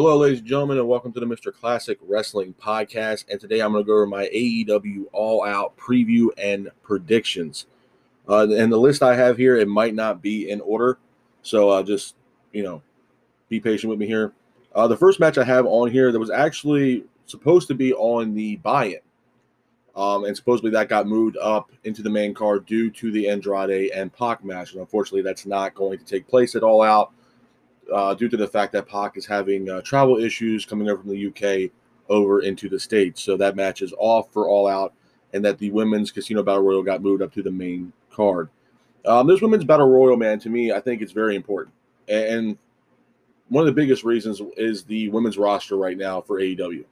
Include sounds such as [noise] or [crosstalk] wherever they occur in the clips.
Hello, ladies and gentlemen, and welcome to the Mr. Classic Wrestling Podcast. And today I'm going to go over my AEW All Out preview and predictions. Uh, and the list I have here, it might not be in order. So uh, just, you know, be patient with me here. Uh, the first match I have on here that was actually supposed to be on the buy in. Um, and supposedly that got moved up into the main card due to the Andrade and Pac match. And unfortunately, that's not going to take place at All Out uh, due to the fact that Pac is having uh, travel issues coming over from the UK over into the States. So that match is off for All Out, and that the women's Casino Battle Royal got moved up to the main card. Um, this women's Battle Royal, man, to me, I think it's very important. And one of the biggest reasons is the women's roster right now for AEW.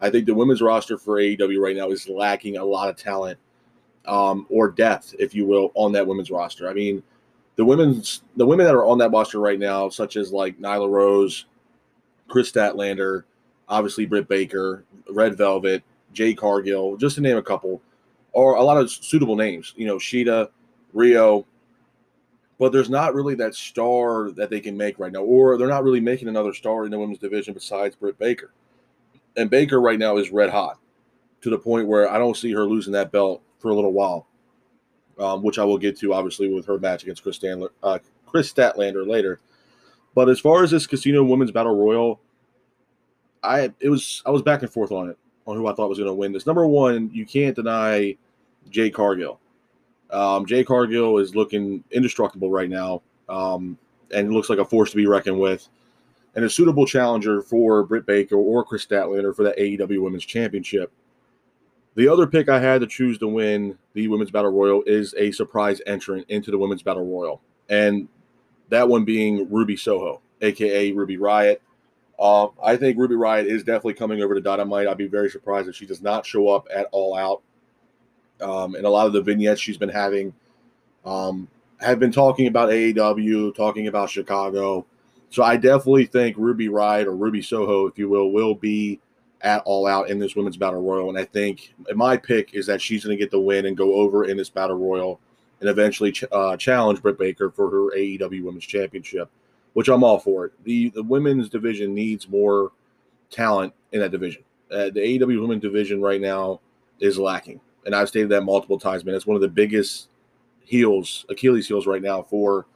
I think the women's roster for AEW right now is lacking a lot of talent um, or depth, if you will, on that women's roster. I mean, the women's the women that are on that roster right now, such as like Nyla Rose, Kris Statlander, obviously Britt Baker, Red Velvet, Jade Cargill, just to name a couple, are a lot of suitable names. You know, Shida, Riho, but there's not really that star that they can make right now, or they're not really making another star in the women's division besides Britt Baker. And Baker right now is red hot to the point where I don't see her losing that belt for a little while um, which I will get to obviously with her match against Chris, Stanler, uh, Kris Statlander later. But as far as this Casino Women's Battle Royal, I it was I was back and forth on it on who I thought was going to win this. Number one, you can't deny Jade Cargill. Um, Jade Cargill is looking indestructible right now, um, and looks like a force to be reckoned with, and a suitable challenger for Britt Baker or Kris Statlander for the AEW Women's Championship. The other pick I had to choose to win the Women's Battle Royal is a surprise entrant into the Women's Battle Royal, and that one being Ruby Soho, aka Ruby Riot. Uh, I think Ruby Riot is definitely coming over to Dynamite. I'd be very surprised if she does not show up at All Out. Um, and a lot of the vignettes she's been having um, have been talking about AEW, talking about Chicago. So I definitely think Ruby Riot or Ruby Soho, if you will, will be at All Out in this women's battle royal. And I think my pick is that she's going to get the win and go over in this battle royal and eventually ch- uh, challenge Britt Baker for her AEW Women's Championship, which I'm all for. It. The the women's division needs more talent in that division. Uh, the AEW women's division right now is lacking, and I've stated that multiple times. Man, it's one of the biggest heels, Achilles heels right now for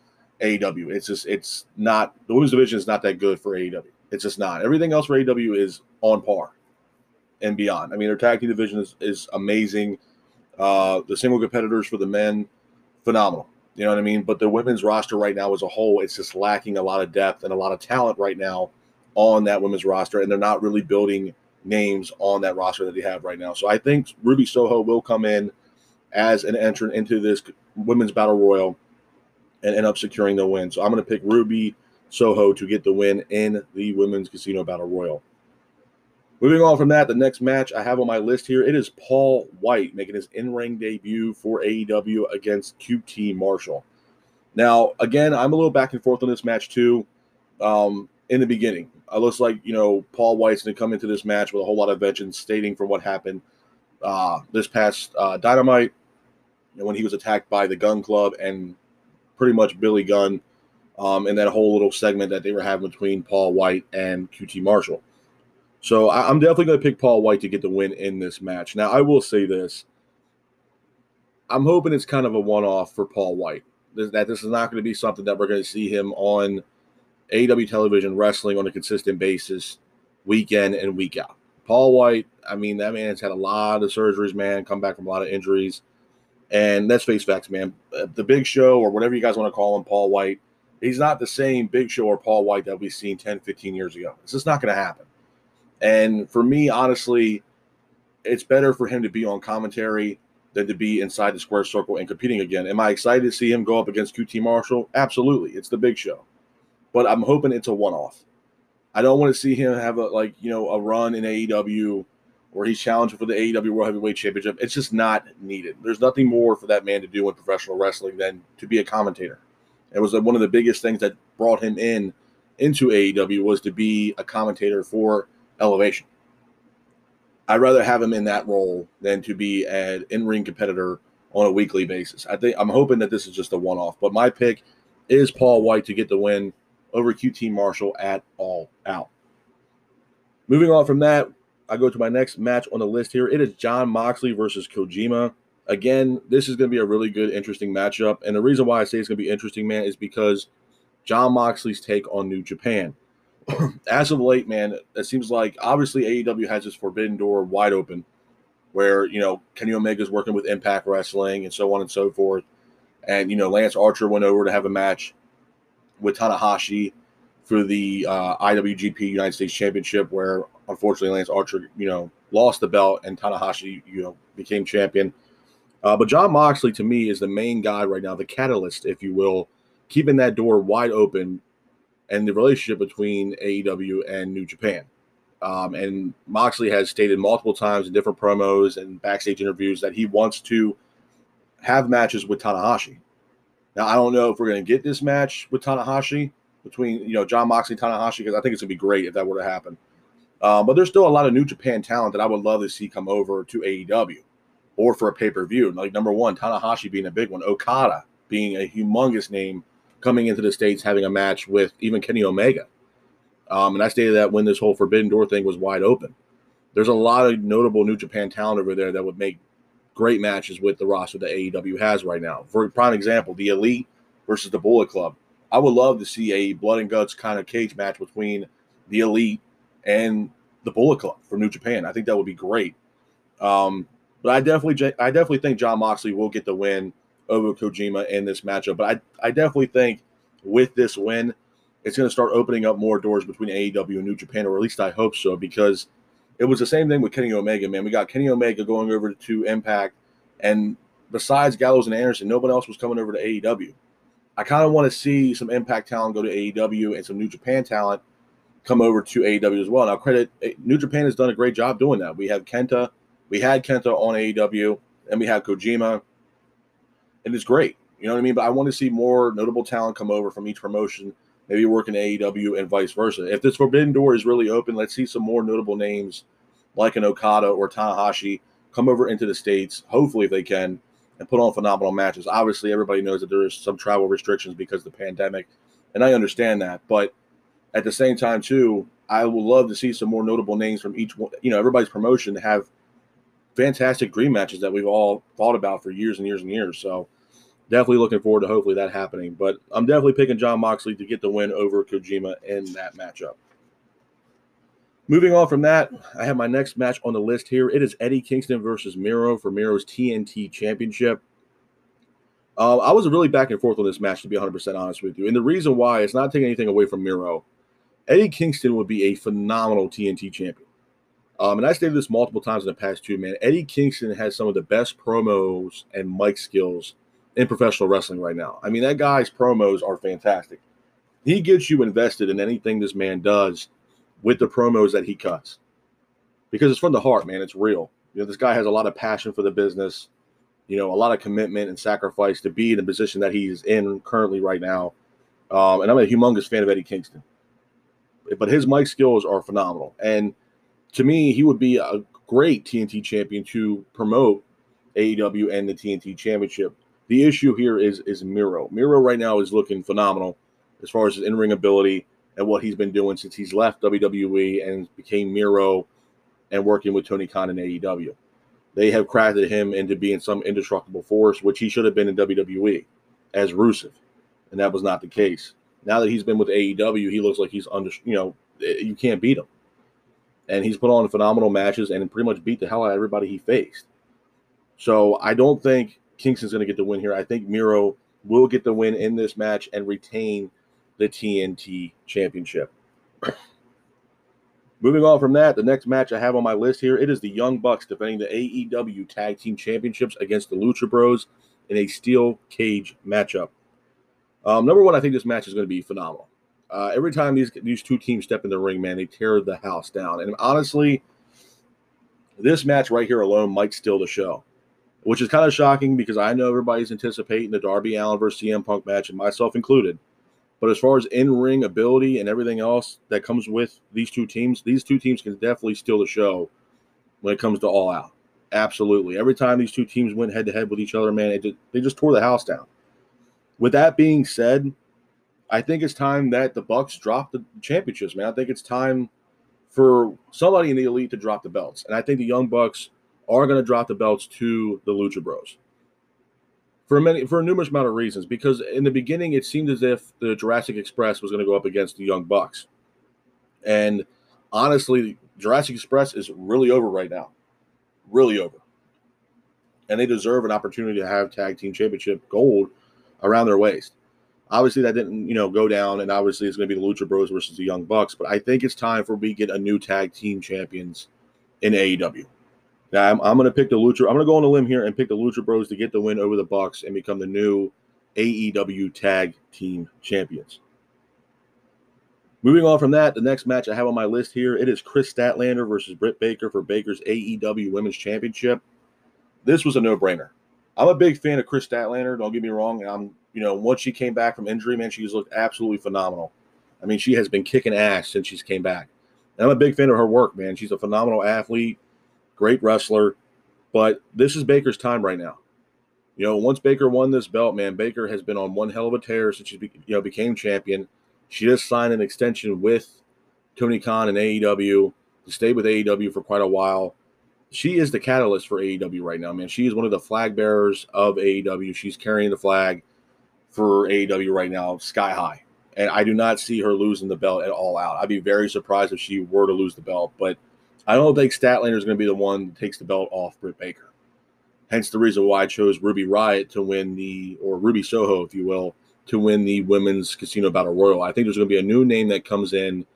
AEW. It's just it's not the women's division is not that good for AEW. It's just not. Everything else for AEW is on par and beyond. I mean, their tag team division is, is amazing. Uh, the single competitors for the men, phenomenal. You know what I mean? But the women's roster right now as a whole, it's just lacking a lot of depth and a lot of talent right now on that women's roster, and they're not really building names on that roster that they have right now. So I think Ruby Soho will come in as an entrant into this women's battle royal and end up securing the win. So I'm going to pick Ruby Soho to get the win in the women's casino battle royal. Moving on from that, the next match I have on my list here, it is Paul White making his in-ring debut for AEW against QT Marshall. Now, again, I'm a little back and forth on this match too. Um, in the beginning, it looks like you know Paul White's going to come into this match with a whole lot of vengeance, stating from what happened uh, this past uh, Dynamite when he was attacked by the Gunn Club and pretty much Billy Gunn um, in that whole little segment that they were having between Paul White and QT Marshall. So I, am definitely going to pick Paul White to get the win in this match. Now, I will say this. I'm hoping it's kind of a one off for Paul White. That this is not going to be something that we're going to see him on AEW television wrestling on a consistent basis, week in and week out. Paul White, I mean, that man's had a lot of surgeries, man, come back from a lot of injuries. And let's face facts, man. Uh, the big show, or whatever you guys want to call him, Paul White, he's not the same Big Show or Paul White that we've seen 10, 15 years ago. It's just not going to happen. And for me, honestly, it's better for him to be on commentary than to be inside the square circle and competing again. Am I excited to see him go up against QT Marshall? Absolutely. It's the Big Show. But I'm hoping it's a one off. I don't want to see him have a like, you know, a run in AEW where he's challenging for the AEW World Heavyweight Championship. It's just not needed. There's nothing more for that man to do in professional wrestling than to be a commentator. It was uh, one of the biggest things that brought him in into AEW was to be a commentator for Elevation. I'd rather have him in that role than to be an in-ring competitor on a weekly basis. I think I'm hoping that this is just a one-off, but my pick is Paul White to get the win over QT Marshall at all out. Moving on from that, I go to my next match on the list here. It is Jon Moxley versus Kojima. Again, this is going to be a really good, interesting matchup. And the reason why I say it's going to be interesting, man, is because Jon Moxley's take on New Japan. [clears throat] As of late, man, it seems like obviously AEW has this forbidden door wide open where, you know, Kenny Omega's working with Impact Wrestling and so on and so forth. And, you know, Lance Archer went over to have a match with Tanahashi for the uh, IWGP United States Championship, where unfortunately Lance Archer, you know, lost the belt and Tanahashi, you know, became champion. Uh, but Jon Moxley, to me, is the main guy right now, the catalyst, if you will, keeping that door wide open and the relationship between AEW and New Japan. Um, and Moxley has stated multiple times in different promos and backstage interviews that he wants to have matches with Tanahashi. Now, I don't know if we're going to get this match with Tanahashi between you know Jon Moxley and Tanahashi because I think it's going to be great if that were to happen. Um, but there's still a lot of New Japan talent that I would love to see come over to AEW or for a pay per view. Like number one, Tanahashi being a big one, Okada being a humongous name coming into the states, having a match with even Kenny Omega. Um, and I stated that when this whole Forbidden Door thing was wide open, there's a lot of notable New Japan talent over there that would make great matches with the roster that AEW has right now. For a prime example, the Elite versus the Bullet Club. I would love to see a blood and guts kind of cage match between the Elite and the Bullet Club from New Japan. I think that would be great. Um, but I definitely, I definitely think Jon Moxley will get the win over Kojima in this matchup. But I, I definitely think with this win, it's going to start opening up more doors between AEW and New Japan, or at least I hope so, because it was the same thing with Kenny Omega, man. We got Kenny Omega going over to Impact, and besides Gallows and Anderson, nobody else was coming over to AEW. I kind of want to see some Impact talent go to AEW and some New Japan talent come over to AEW as well. Now, credit New Japan has done a great job doing that. We have Kenta, we had Kenta on AEW, and we have Kojima, and it's great. You know what I mean? But I want to see more notable talent come over from each promotion, maybe work in AEW and vice versa. If this Forbidden Door is really open, let's see some more notable names like an Okada or Tanahashi come over into the States, hopefully, if they can, and put on phenomenal matches. Obviously, everybody knows that there is some travel restrictions because of the pandemic, and I understand that. But at the same time, too, I would love to see some more notable names from each one. You know, everybody's promotion have fantastic dream matches that we've all thought about for years and years and years. So definitely looking forward to hopefully that happening. But I'm definitely picking Jon Moxley to get the win over Kojima in that matchup. Moving on from that, I have my next match on the list here. It is Eddie Kingston versus Miro for Miro's TNT Championship. Uh, I was really back and forth on this match, to be 100% honest with you. And the reason why it's not taking anything away from Miro. Eddie Kingston would be a phenomenal TNT champion. Um, and I stated this multiple times in the past too, man. Eddie Kingston has some of the best promos and mic skills in professional wrestling right now. I mean, that guy's promos are fantastic. He gets you invested in anything this man does with the promos that he cuts because it's from the heart, man. It's real. You know, this guy has a lot of passion for the business, you know, a lot of commitment and sacrifice to be in the position that he's in currently right now. Um, and I'm a humongous fan of Eddie Kingston, but his mic skills are phenomenal. And to me, he would be a great TNT champion to promote AEW and the TNT championship. The issue here is is Miro. Miro right now is looking phenomenal as far as his in-ring ability and what he's been doing since he's left WWE and became Miro and working with Tony Khan in AEW. They have crafted him into being some indestructible force, which he should have been in WWE as Rusev, and that was not the case. Now that he's been with AEW, he looks like he's under. You know, you can't beat him, and he's put on phenomenal matches and pretty much beat the hell out of everybody he faced. So I don't think Kingston's going to get the win here. I think Miro will get the win in this match and retain the TNT Championship. [clears throat] Moving on from that, the next match I have on my list here, it is the Young Bucks defending the AEW Tag Team Championships against the Lucha Bros in a steel cage matchup. Um, number one, I think this match is going to be phenomenal. Uh, every time these these two teams step in the ring, man, they tear the house down. And honestly, this match right here alone might steal the show, which is kind of shocking because I know everybody's anticipating the Darby Allin versus CM Punk match, and myself included. But as far as in ring ability and everything else that comes with these two teams, these two teams can definitely steal the show when it comes to all out. Absolutely. Every time these two teams went head to head with each other, man, it, they just tore the house down. With that being said, I think it's time that the Bucks drop the championships, man. I think it's time for somebody in the elite to drop the belts. And I think the Young Bucks are going to drop the belts to the Lucha Bros. For many, for a numerous amount of reasons, because in the beginning it seemed as if the Jurassic Express was going to go up against the Young Bucks, and honestly, Jurassic Express is really over right now, really over, and they deserve an opportunity to have tag team championship gold around their waist. Obviously, that didn't you know go down, and obviously it's going to be the Lucha Bros versus the Young Bucks. But I think it's time for we get a new tag team champions in AEW. Now I'm, I'm going to pick the Lucha. I'm going to go on a limb here and pick the Lucha Bros to get the win over the Bucks and become the new AEW Tag Team Champions. Moving on from that, the next match I have on my list here it is Kris Statlander versus Britt Baker for Baker's AEW Women's Championship. This was a no-brainer. I'm a big fan of Kris Statlander. Don't get me wrong. I'm, you know, once she came back from injury, man, she's looked absolutely phenomenal. I mean, she has been kicking ass since she's came back. And I'm a big fan of her work, man. She's a phenomenal athlete great wrestler. But this is Baker's time right now. You know, once Baker won this belt, man, Baker has been on one hell of a tear since she be, you know became champion. She just signed an extension with Tony Khan and AEW to stay with AEW for quite a while. She is the catalyst for AEW right now, man. She is one of the flag bearers of AEW. She's carrying the flag for AEW right now, sky high. And I do not see her losing the belt at all out. I'd be very surprised if she were to lose the belt, but – I don't think Statlander is going to be the one that takes the belt off Britt Baker. Hence the reason why I chose Ruby Riot to win the, or Ruby Soho, if you will, to win the women's casino battle royal. I think there's going to be a new name that comes in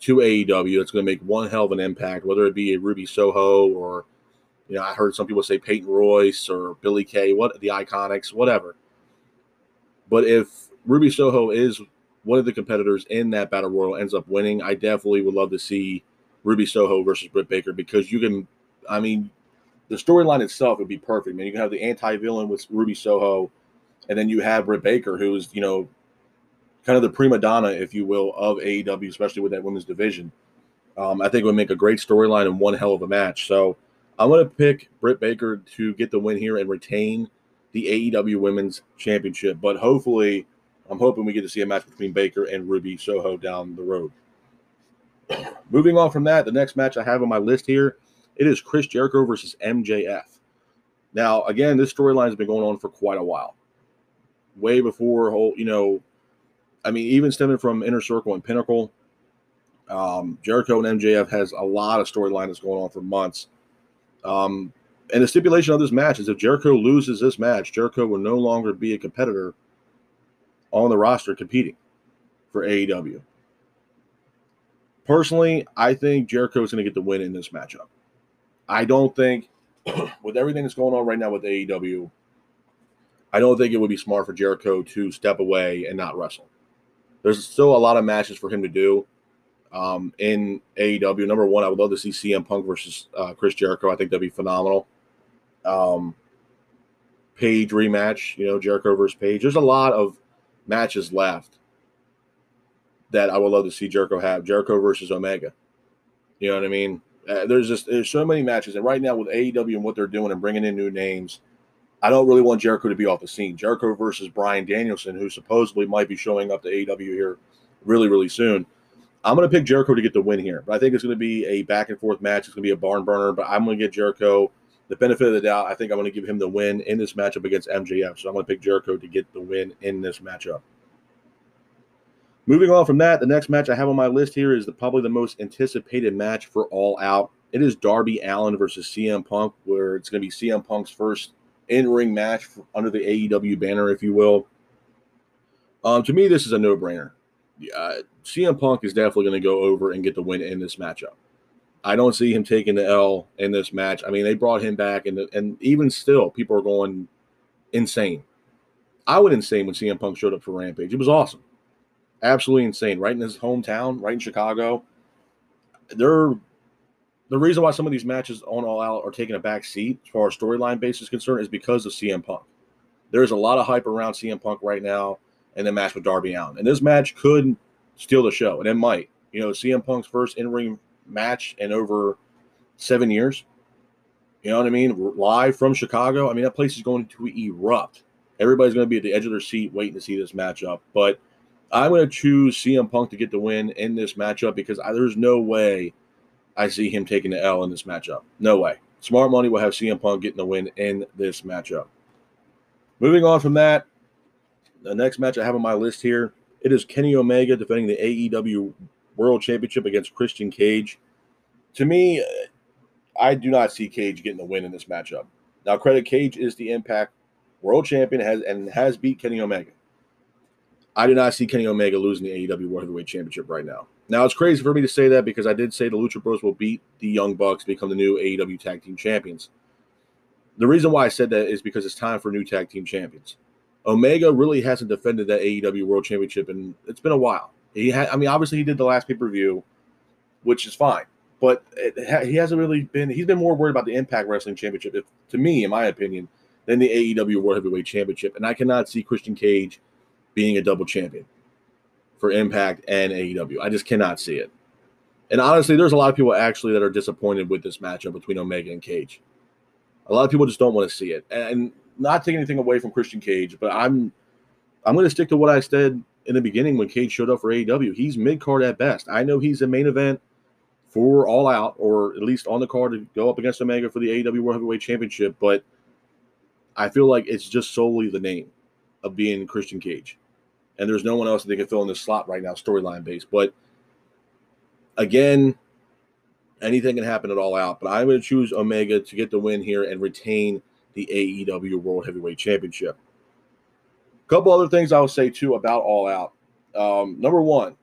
to AEW that's going to make one hell of an impact, whether it be a Ruby Soho or, you know, I heard some people say Peyton Royce or Billie Kay, what the Iconics, whatever. But if Ruby Soho is one of the competitors in that battle royal ends up winning, I definitely would love to see Ruby Soho versus Britt Baker because you can, I mean, the storyline itself would be perfect, man. You can have the anti villain with Ruby Soho, and then you have Britt Baker, who is, you know, kind of the prima donna, if you will, of AEW, especially with that women's division. Um, I think it would make a great storyline and one hell of a match. So I'm going to pick Britt Baker to get the win here and retain the AEW Women's Championship. But hopefully, I'm hoping we get to see a match between Baker and Ruby Soho down the road. [clears throat] Moving on from that, the next match I have on my list here, it is Chris Jericho versus MJF. Now, again, this storyline has been going on for quite a while. Way before whole, you know, I mean, even stemming from Inner Circle and Pinnacle, um, Jericho and MJF has a lot of storyline that's going on for months. Um, and the stipulation of this match is if Jericho loses this match, Jericho will no longer be a competitor on the roster competing for AEW. Personally, I think Jericho is going to get the win in this matchup. I don't think, [clears throat] with everything that's going on right now with AEW, I don't think it would be smart for Jericho to step away and not wrestle. There's still a lot of matches for him to do um, in AEW. Number one, I would love to see CM Punk versus uh, Chris Jericho. I think that'd be phenomenal. Um, Page rematch, you know, Jericho versus Page. There's a lot of matches left that I would love to see Jericho have. Jericho versus Omega. You know what I mean? Uh, there's just there's so many matches, and right now with AEW and what they're doing and bringing in new names, I don't really want Jericho to be off the scene. Jericho versus Bryan Danielson, who supposedly might be showing up to AEW here really really soon. I'm going to pick Jericho to get the win here, but I think it's going to be a back and forth match. It's going to be a barn burner, but I'm going to get Jericho the benefit of the doubt. I think I'm going to give him the win in this matchup against MJF. So I'm going to pick Jericho to get the win in this matchup. Moving on from that, the next match I have on my list here is the probably the most anticipated match for All Out. It is Darby Allin versus CM Punk, where it's going to be CM Punk's first in-ring match under the AEW banner, if you will. Um, to me, this is a no-brainer. Uh, CM Punk is definitely going to go over and get the win in this matchup. I don't see him taking the L in this match. I mean, they brought him back, and and even still, people are going insane. I went insane when CM Punk showed up for Rampage. It was awesome absolutely insane. Right in his hometown, right in Chicago. They're the reason why some of these matches on All Out are taking a back seat as far as storyline base is concerned is because of CM Punk. There's a lot of hype around CM Punk right now and the match with Darby Allin. And this match could steal the show, and it might. You know, CM Punk's first in ring match in over seven years. You know what I mean? Live from Chicago. I mean, that place is going to erupt. Everybody's going to be at the edge of their seat waiting to see this matchup. But I'm going to choose CM Punk to get the win in this matchup because I, there's no way I see him taking the L in this matchup. No way. Smart money will have CM Punk getting the win in this matchup. Moving on from that, the next match I have on my list here, it is Kenny Omega defending the AEW World Championship against Christian Cage. To me, uh, I do not see Cage getting the win in this matchup. Now, credit Cage is the Impact World Champion has and has beat Kenny Omega. I do not see Kenny Omega losing the AEW World Heavyweight Championship right now. Now it's crazy for me to say that because I did say the Lucha Bros will beat the Young Bucks become the new AEW Tag Team Champions. The reason why I said that is because it's time for new tag team champions. Omega really hasn't defended that AEW World Championship, and it's been a while. He had, I mean, obviously he did the last pay per view, which is fine, but ha- he hasn't really been. He's been more worried about the Impact Wrestling Championship, if, to me, in my opinion, than the AEW World Heavyweight Championship. And I cannot see Christian Cage being a double champion for Impact and AEW. I just cannot see it. And honestly, there's a lot of people actually that are disappointed with this matchup between Omega and Cage. A lot of people just don't want to see it. And not taking anything away from Christian Cage, but I'm I'm going to stick to what I said in the beginning when Cage showed up for AEW. He's mid card at best. I know he's a main event for All Out, or at least on the card to go up against Omega for the AEW World Heavyweight Championship, but I feel like it's just solely the name of being Christian Cage. And there's no one else that they can fill in this slot right now, storyline based. But again, anything can happen at all out. But I'm going to choose Omega to get the win here and retain the AEW World Heavyweight Championship. Couple other things I will say too about All Out. Um, number one,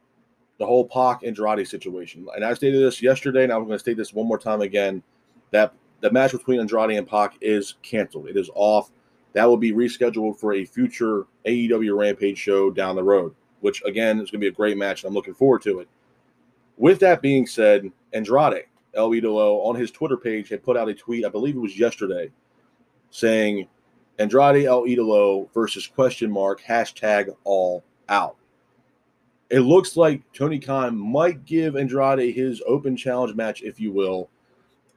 the whole Pac Andrade situation. And I stated this yesterday, and I'm going to state this one more time again that the match between Andrade and Pac is canceled. It is off. That will be rescheduled for a future AEW Rampage show down the road, which again is going to be a great match. And I'm looking forward to it. With that being said, Andrade, El Idolo, on his Twitter page had put out a tweet, I believe it was yesterday, saying Andrade El Idolo versus question mark hashtag all out. It looks like Tony Khan might give Andrade his open challenge match, if you will,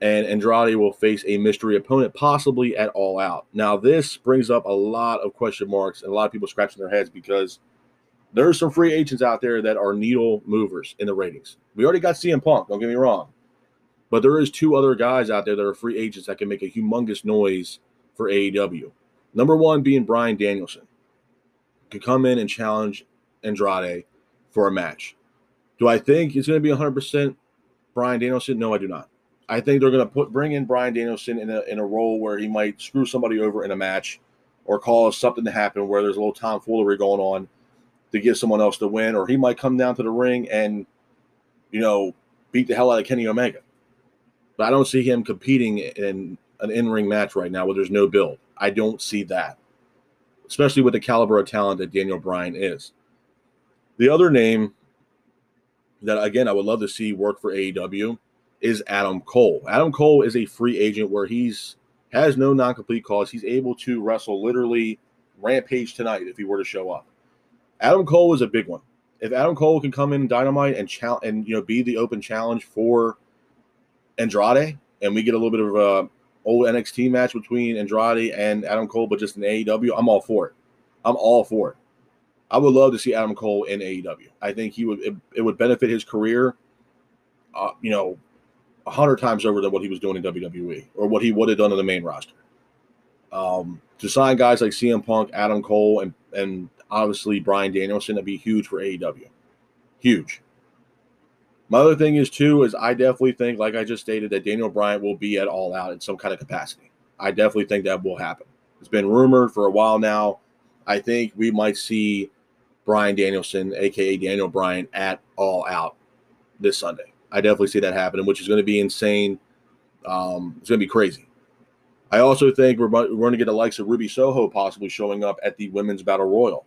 and Andrade will face a mystery opponent, possibly at All Out. Now, this brings up a lot of question marks and a lot of people scratching their heads because there are some free agents out there that are needle movers in the ratings. We already got CM Punk, don't get me wrong. But there is two other guys out there that are free agents that can make a humongous noise for AEW. Number one being Bryan Danielson. Could come in and challenge Andrade for a match. Do I think it's going to be 100% Bryan Danielson? No, I do not. I think they're going to put bring in Bryan Danielson in a in a role where he might screw somebody over in a match, or cause something to happen where there's a little tomfoolery going on to get someone else to win, or he might come down to the ring and, you know, beat the hell out of Kenny Omega. But I don't see him competing in an in-ring match right now where there's no build. I don't see that, especially with the caliber of talent that Daniel Bryan is. The other name that again I would love to see work for AEW is Adam Cole. Adam Cole is a free agent where he's has no non-complete cause. He's able to wrestle literally rampage tonight if he were to show up. Adam Cole is a big one. If Adam Cole can come in Dynamite and challenge and you know be the open challenge for Andrade, and we get a little bit of a old NXT match between Andrade and Adam Cole, but just in AEW, I'm all for it. I'm all for it. I would love to see Adam Cole in AEW. I think he would it, it would benefit his career, uh, you know, a hundred times over than what he was doing in WWE or what he would have done on the main roster. Um, to sign guys like CM Punk, Adam Cole, and and obviously Bryan Danielson, that'd be huge for AEW. Huge. My other thing is too is I definitely think, like I just stated, that Daniel Bryan will be at All Out in some kind of capacity. I definitely think that will happen. It's been rumored for a while now. I think we might see Bryan Danielson, aka Daniel Bryan, at All Out this Sunday. I definitely see that happening, which is going to be insane. Um, it's going to be crazy. I also think we're, we're going to get the likes of Ruby Soho possibly showing up at the Women's Battle Royal.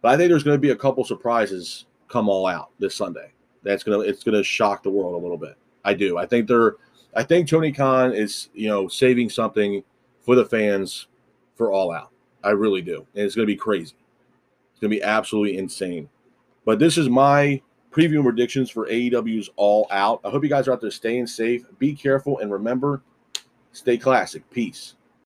But I think there's going to be a couple surprises come all out this Sunday that's gonna it's gonna shock the world a little bit. I do. I think they're I think Tony Khan is you know saving something for the fans for all out. I really do, and it's gonna be crazy. It's gonna be absolutely insane. But this is my preview predictions for AEW's All Out. I hope you guys are out there staying safe. Be careful and remember, stay classic. Peace.